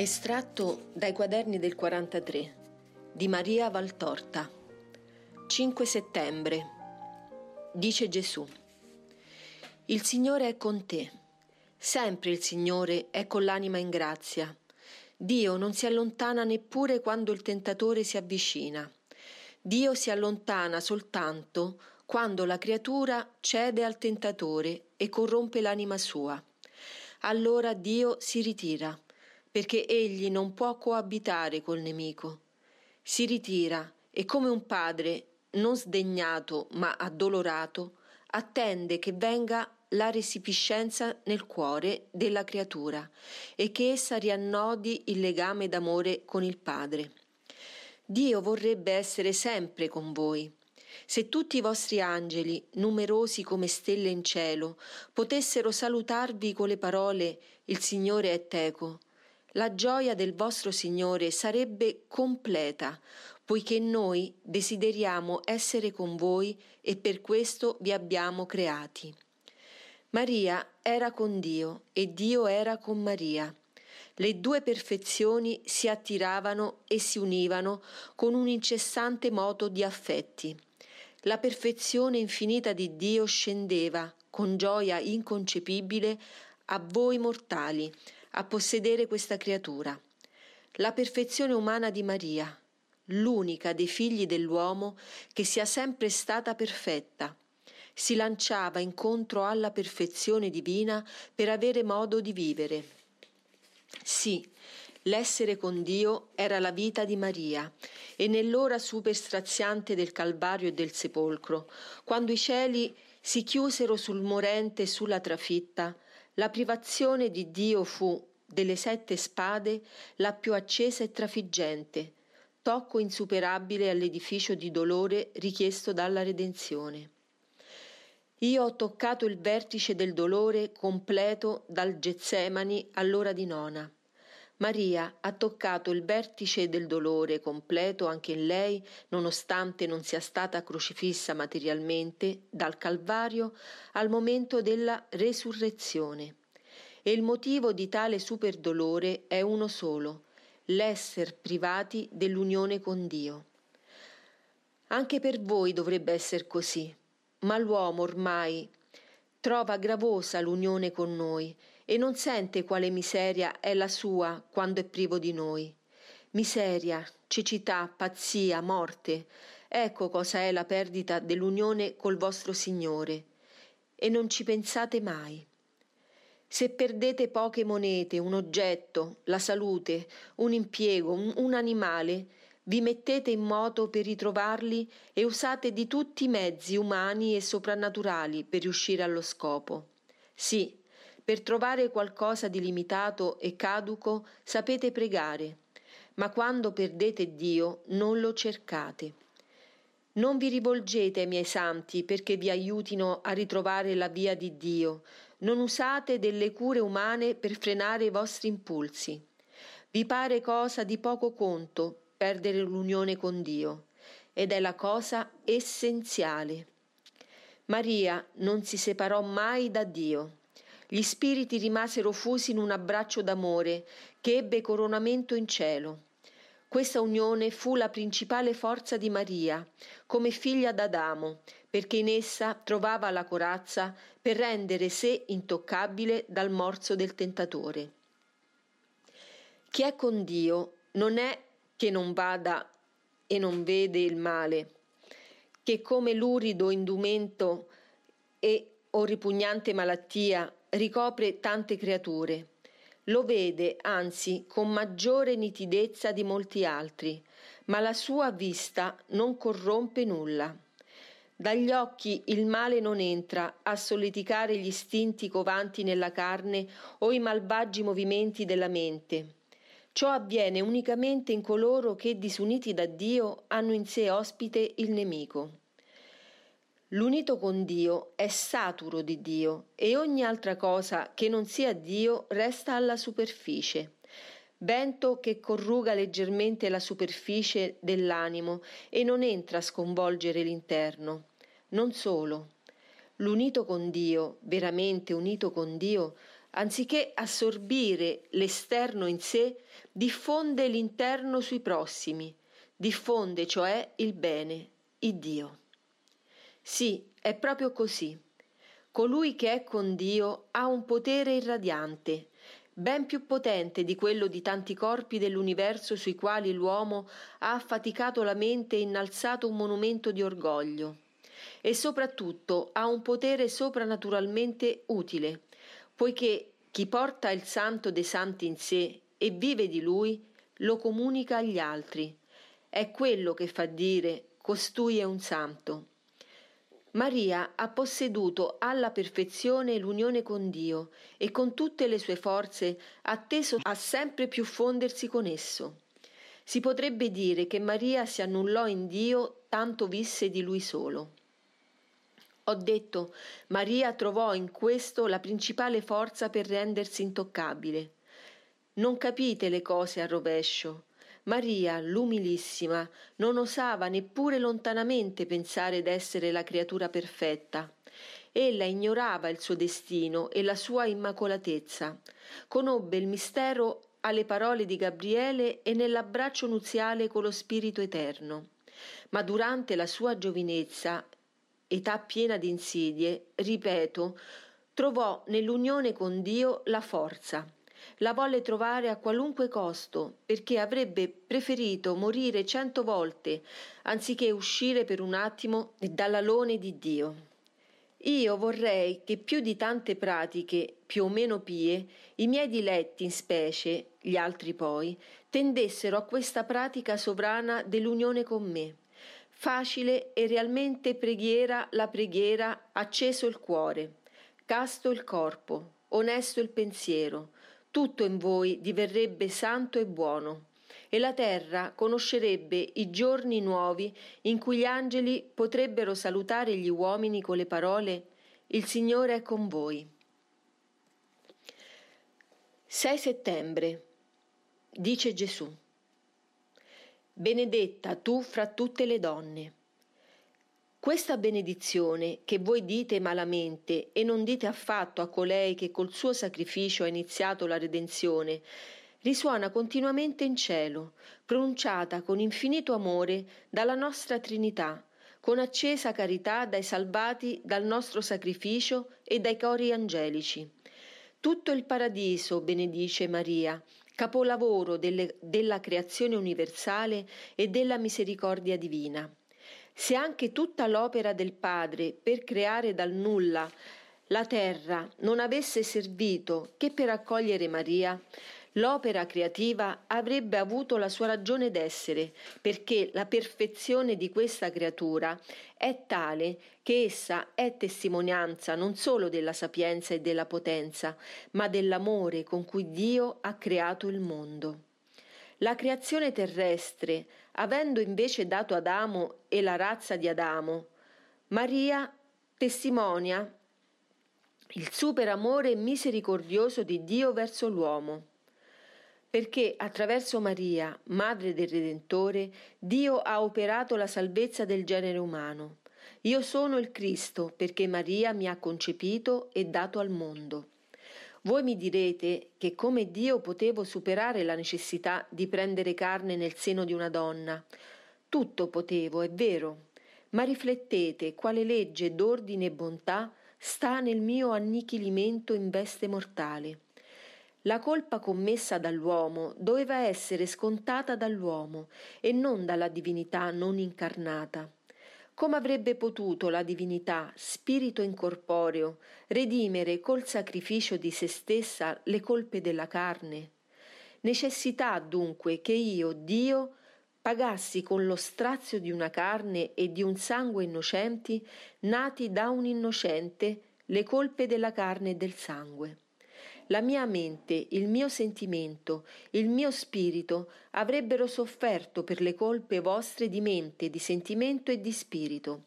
Estratto dai quaderni del 43 di Maria Valtorta. 5 settembre. Dice Gesù. Il Signore è con te. Sempre il Signore è con l'anima in grazia. Dio non si allontana neppure quando il tentatore si avvicina. Dio si allontana soltanto quando la creatura cede al tentatore e corrompe l'anima sua. Allora Dio si ritira perché egli non può coabitare col nemico. Si ritira e come un padre, non sdegnato ma addolorato, attende che venga la resipiscenza nel cuore della creatura e che essa riannodi il legame d'amore con il Padre. Dio vorrebbe essere sempre con voi. Se tutti i vostri angeli, numerosi come stelle in cielo, potessero salutarvi con le parole Il Signore è teco, la gioia del vostro Signore sarebbe completa, poiché noi desideriamo essere con voi e per questo vi abbiamo creati. Maria era con Dio e Dio era con Maria. Le due perfezioni si attiravano e si univano con un incessante moto di affetti. La perfezione infinita di Dio scendeva con gioia inconcepibile a voi mortali, a possedere questa creatura. La perfezione umana di Maria, l'unica dei figli dell'uomo che sia sempre stata perfetta, si lanciava incontro alla perfezione divina per avere modo di vivere. Sì, l'essere con Dio era la vita di Maria e nell'ora super straziante del Calvario e del sepolcro, quando i cieli si chiusero sul morente e sulla trafitta, la privazione di Dio fu, delle sette spade, la più accesa e trafiggente, tocco insuperabile all'edificio di dolore richiesto dalla redenzione. Io ho toccato il vertice del dolore completo dal Getsemani all'ora di nona. Maria ha toccato il vertice del dolore completo anche in lei, nonostante non sia stata crocifissa materialmente, dal Calvario al momento della resurrezione. E il motivo di tale superdolore è uno solo, l'esser privati dell'unione con Dio. Anche per voi dovrebbe essere così, ma l'uomo ormai trova gravosa l'unione con noi e non sente quale miseria è la sua quando è privo di noi. Miseria, cecità, pazzia, morte, ecco cosa è la perdita dell'unione col vostro Signore. E non ci pensate mai. Se perdete poche monete, un oggetto, la salute, un impiego, un, un animale, vi mettete in moto per ritrovarli e usate di tutti i mezzi umani e soprannaturali per riuscire allo scopo. Sì, per trovare qualcosa di limitato e caduco sapete pregare, ma quando perdete Dio non lo cercate. Non vi rivolgete ai miei santi perché vi aiutino a ritrovare la via di Dio, non usate delle cure umane per frenare i vostri impulsi. Vi pare cosa di poco conto perdere l'unione con Dio ed è la cosa essenziale. Maria non si separò mai da Dio. Gli spiriti rimasero fusi in un abbraccio d'amore che ebbe coronamento in cielo. Questa unione fu la principale forza di Maria, come figlia d'Adamo, perché in essa trovava la corazza per rendere sé intoccabile dal morso del tentatore. Chi è con Dio non è che non vada e non vede il male, che come lurido indumento e o ripugnante malattia ricopre tante creature. Lo vede, anzi, con maggiore nitidezza di molti altri, ma la sua vista non corrompe nulla. Dagli occhi il male non entra a solleticare gli istinti covanti nella carne o i malvagi movimenti della mente Ciò avviene unicamente in coloro che, disuniti da Dio, hanno in sé ospite il nemico. L'unito con Dio è saturo di Dio e ogni altra cosa che non sia Dio resta alla superficie. Vento che corruga leggermente la superficie dell'animo e non entra a sconvolgere l'interno. Non solo. L'unito con Dio, veramente unito con Dio, anziché assorbire l'esterno in sé, diffonde l'interno sui prossimi, diffonde cioè il bene, il Dio. Sì, è proprio così. Colui che è con Dio ha un potere irradiante, ben più potente di quello di tanti corpi dell'universo sui quali l'uomo ha affaticato la mente e innalzato un monumento di orgoglio. E soprattutto ha un potere soprannaturalmente utile, poiché chi porta il santo dei santi in sé e vive di lui, lo comunica agli altri. È quello che fa dire costui è un santo. Maria ha posseduto alla perfezione l'unione con Dio e con tutte le sue forze ha teso a sempre più fondersi con esso. Si potrebbe dire che Maria si annullò in Dio tanto visse di lui solo. Ho detto, Maria trovò in questo la principale forza per rendersi intoccabile. Non capite le cose a rovescio. Maria, l'umilissima, non osava neppure lontanamente pensare d'essere la creatura perfetta. Ella ignorava il suo destino e la sua immacolatezza. Conobbe il mistero alle parole di Gabriele e nell'abbraccio nuziale con lo Spirito Eterno. Ma durante la sua giovinezza, età piena di insidie, ripeto, trovò nell'unione con Dio la forza la volle trovare a qualunque costo, perché avrebbe preferito morire cento volte anziché uscire per un attimo dall'alone di Dio. Io vorrei che più di tante pratiche più o meno pie, i miei diletti in specie, gli altri poi, tendessero a questa pratica sovrana dell'unione con me. Facile e realmente preghiera la preghiera, acceso il cuore, casto il corpo, onesto il pensiero, tutto in voi diverrebbe santo e buono, e la terra conoscerebbe i giorni nuovi in cui gli angeli potrebbero salutare gli uomini con le parole Il Signore è con voi. 6 settembre. Dice Gesù. Benedetta tu fra tutte le donne. Questa benedizione che voi dite malamente e non dite affatto a colei che col suo sacrificio ha iniziato la redenzione, risuona continuamente in cielo, pronunciata con infinito amore dalla nostra Trinità, con accesa carità dai salvati dal nostro sacrificio e dai cori angelici. Tutto il paradiso benedice Maria, capolavoro delle, della creazione universale e della misericordia divina. Se anche tutta l'opera del Padre per creare dal nulla la terra non avesse servito che per accogliere Maria, l'opera creativa avrebbe avuto la sua ragione d'essere, perché la perfezione di questa creatura è tale che essa è testimonianza non solo della sapienza e della potenza, ma dell'amore con cui Dio ha creato il mondo. La creazione terrestre, avendo invece dato Adamo e la razza di Adamo, Maria testimonia il super amore misericordioso di Dio verso l'uomo, perché attraverso Maria, Madre del Redentore, Dio ha operato la salvezza del genere umano. Io sono il Cristo perché Maria mi ha concepito e dato al mondo. Voi mi direte che come Dio potevo superare la necessità di prendere carne nel seno di una donna. Tutto potevo, è vero, ma riflettete quale legge d'ordine e bontà sta nel mio annichilimento in veste mortale. La colpa commessa dall'uomo doveva essere scontata dall'uomo e non dalla divinità non incarnata. Come avrebbe potuto la divinità, spirito incorporeo, redimere col sacrificio di se stessa le colpe della carne? Necessità dunque che io, Dio, pagassi con lo strazio di una carne e di un sangue innocenti, nati da un innocente, le colpe della carne e del sangue. La mia mente, il mio sentimento, il mio spirito avrebbero sofferto per le colpe vostre di mente, di sentimento e di spirito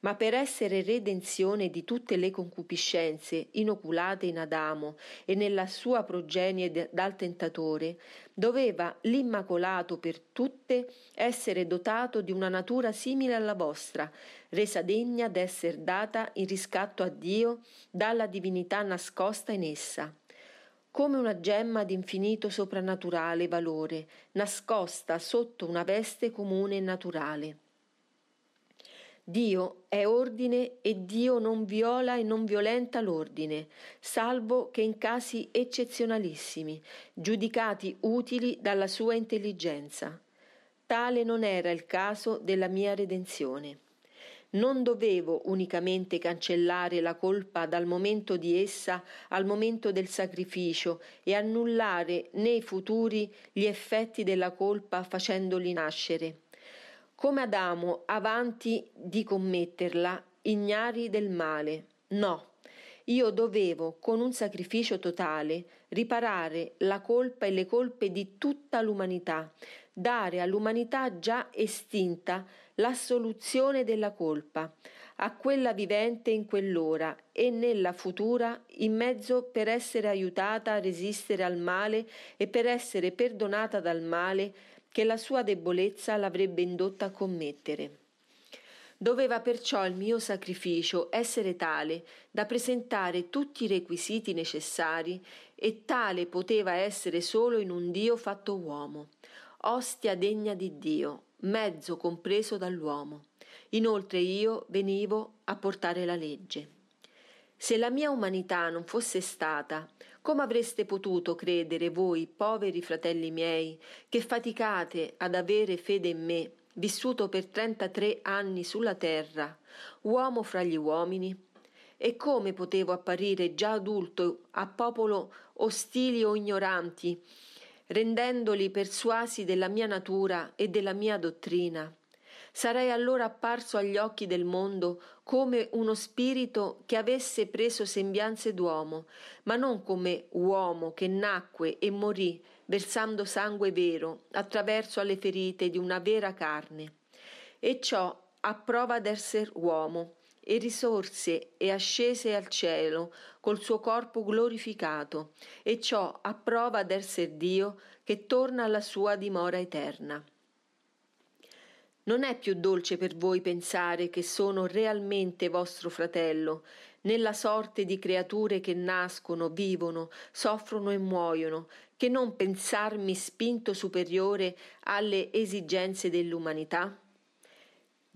ma per essere redenzione di tutte le concupiscenze inoculate in Adamo e nella sua progenie dal tentatore, doveva l'immacolato per tutte essere dotato di una natura simile alla vostra, resa degna d'esser data in riscatto a Dio dalla divinità nascosta in essa. Come una gemma d'infinito soprannaturale valore, nascosta sotto una veste comune e naturale. Dio è ordine e Dio non viola e non violenta l'ordine, salvo che in casi eccezionalissimi, giudicati utili dalla sua intelligenza. Tale non era il caso della mia redenzione. Non dovevo unicamente cancellare la colpa dal momento di essa al momento del sacrificio e annullare nei futuri gli effetti della colpa facendoli nascere come Adamo avanti di commetterla, ignari del male. No, io dovevo, con un sacrificio totale, riparare la colpa e le colpe di tutta l'umanità, dare all'umanità già estinta l'assoluzione della colpa, a quella vivente in quell'ora e nella futura in mezzo per essere aiutata a resistere al male e per essere perdonata dal male che la sua debolezza l'avrebbe indotta a commettere. Doveva perciò il mio sacrificio essere tale da presentare tutti i requisiti necessari e tale poteva essere solo in un Dio fatto uomo, ostia degna di Dio, mezzo compreso dall'uomo. Inoltre io venivo a portare la legge. Se la mia umanità non fosse stata, come avreste potuto credere voi, poveri fratelli miei, che faticate ad avere fede in me, vissuto per trentatré anni sulla terra, uomo fra gli uomini? E come potevo apparire già adulto a popolo ostili o ignoranti, rendendoli persuasi della mia natura e della mia dottrina? Sarei allora apparso agli occhi del mondo come uno spirito che avesse preso sembianze d'uomo, ma non come uomo che nacque e morì versando sangue vero attraverso alle ferite di una vera carne. E ciò a prova d'esser uomo, e risorse e ascese al cielo col suo corpo glorificato, e ciò a prova d'esser Dio che torna alla sua dimora eterna. Non è più dolce per voi pensare che sono realmente vostro fratello, nella sorte di creature che nascono, vivono, soffrono e muoiono, che non pensarmi spinto superiore alle esigenze dell'umanità?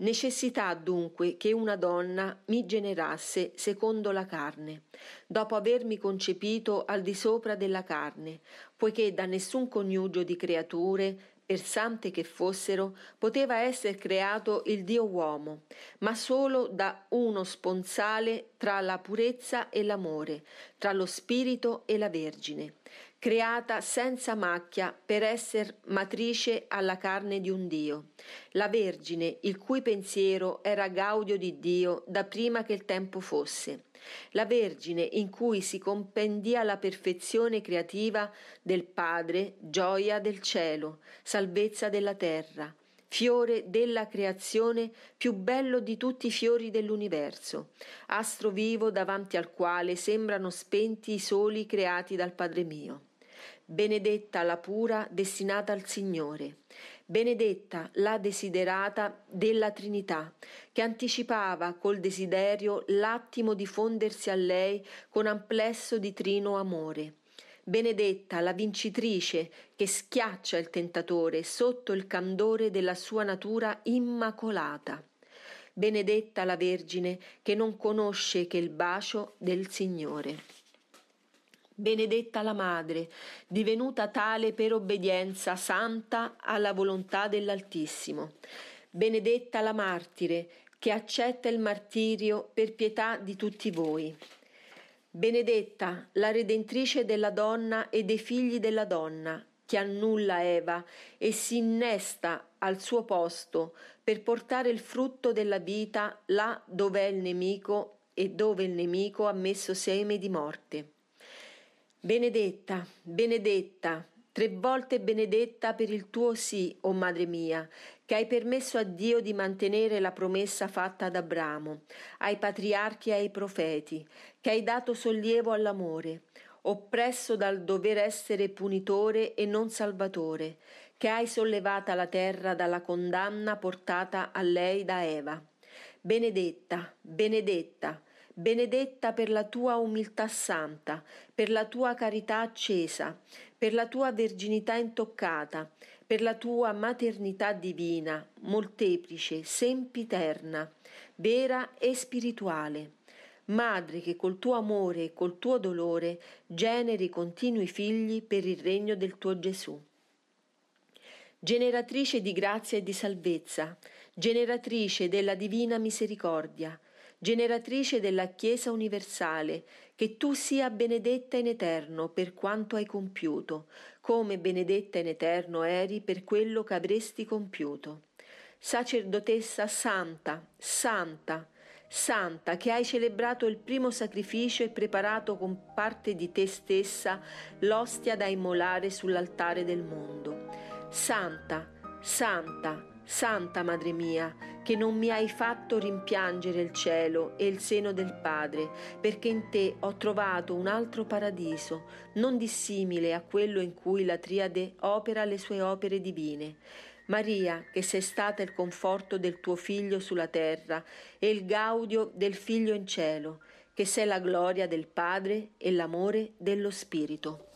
Necessità dunque che una donna mi generasse secondo la carne, dopo avermi concepito al di sopra della carne, poiché da nessun coniugio di creature sante che fossero, poteva essere creato il Dio uomo, ma solo da uno sponsale tra la purezza e l'amore, tra lo spirito e la Vergine, creata senza macchia per essere matrice alla carne di un Dio, la Vergine il cui pensiero era gaudio di Dio da prima che il tempo fosse la Vergine in cui si compendia la perfezione creativa del Padre, gioia del cielo, salvezza della terra, fiore della creazione più bello di tutti i fiori dell'universo, astro vivo davanti al quale sembrano spenti i soli creati dal Padre mio. Benedetta la pura destinata al Signore benedetta la desiderata della Trinità, che anticipava col desiderio l'attimo di fondersi a lei con amplesso di trino amore. Benedetta la vincitrice che schiaccia il tentatore sotto il candore della sua natura immacolata. Benedetta la Vergine che non conosce che il bacio del Signore. Benedetta la Madre, divenuta tale per obbedienza santa alla volontà dell'Altissimo. Benedetta la Martire, che accetta il martirio per pietà di tutti voi. Benedetta la Redentrice della donna e dei figli della donna, che annulla Eva e si innesta al suo posto per portare il frutto della vita là dove è il nemico e dove il nemico ha messo seme di morte. Benedetta, benedetta, tre volte benedetta per il tuo sì, o oh Madre mia, che hai permesso a Dio di mantenere la promessa fatta ad Abramo, ai patriarchi e ai profeti, che hai dato sollievo all'amore, oppresso dal dover essere punitore e non salvatore, che hai sollevata la terra dalla condanna portata a lei da Eva. Benedetta, benedetta, benedetta per la tua umiltà santa, per la tua carità accesa, per la tua verginità intoccata, per la tua maternità divina, molteplice, sempiterna, vera e spirituale. Madre che col tuo amore e col tuo dolore generi continui figli per il regno del tuo Gesù. Generatrice di grazia e di salvezza, generatrice della divina misericordia, generatrice della Chiesa universale, che tu sia benedetta in eterno per quanto hai compiuto, come benedetta in eterno eri per quello che avresti compiuto. Sacerdotessa santa, santa, santa, che hai celebrato il primo sacrificio e preparato con parte di te stessa l'ostia da immolare sull'altare del mondo. Santa, santa, Santa Madre mia, che non mi hai fatto rimpiangere il cielo e il seno del Padre, perché in te ho trovato un altro paradiso, non dissimile a quello in cui la Triade opera le sue opere divine. Maria, che sei stata il conforto del tuo Figlio sulla terra e il gaudio del Figlio in cielo, che sei la gloria del Padre e l'amore dello Spirito.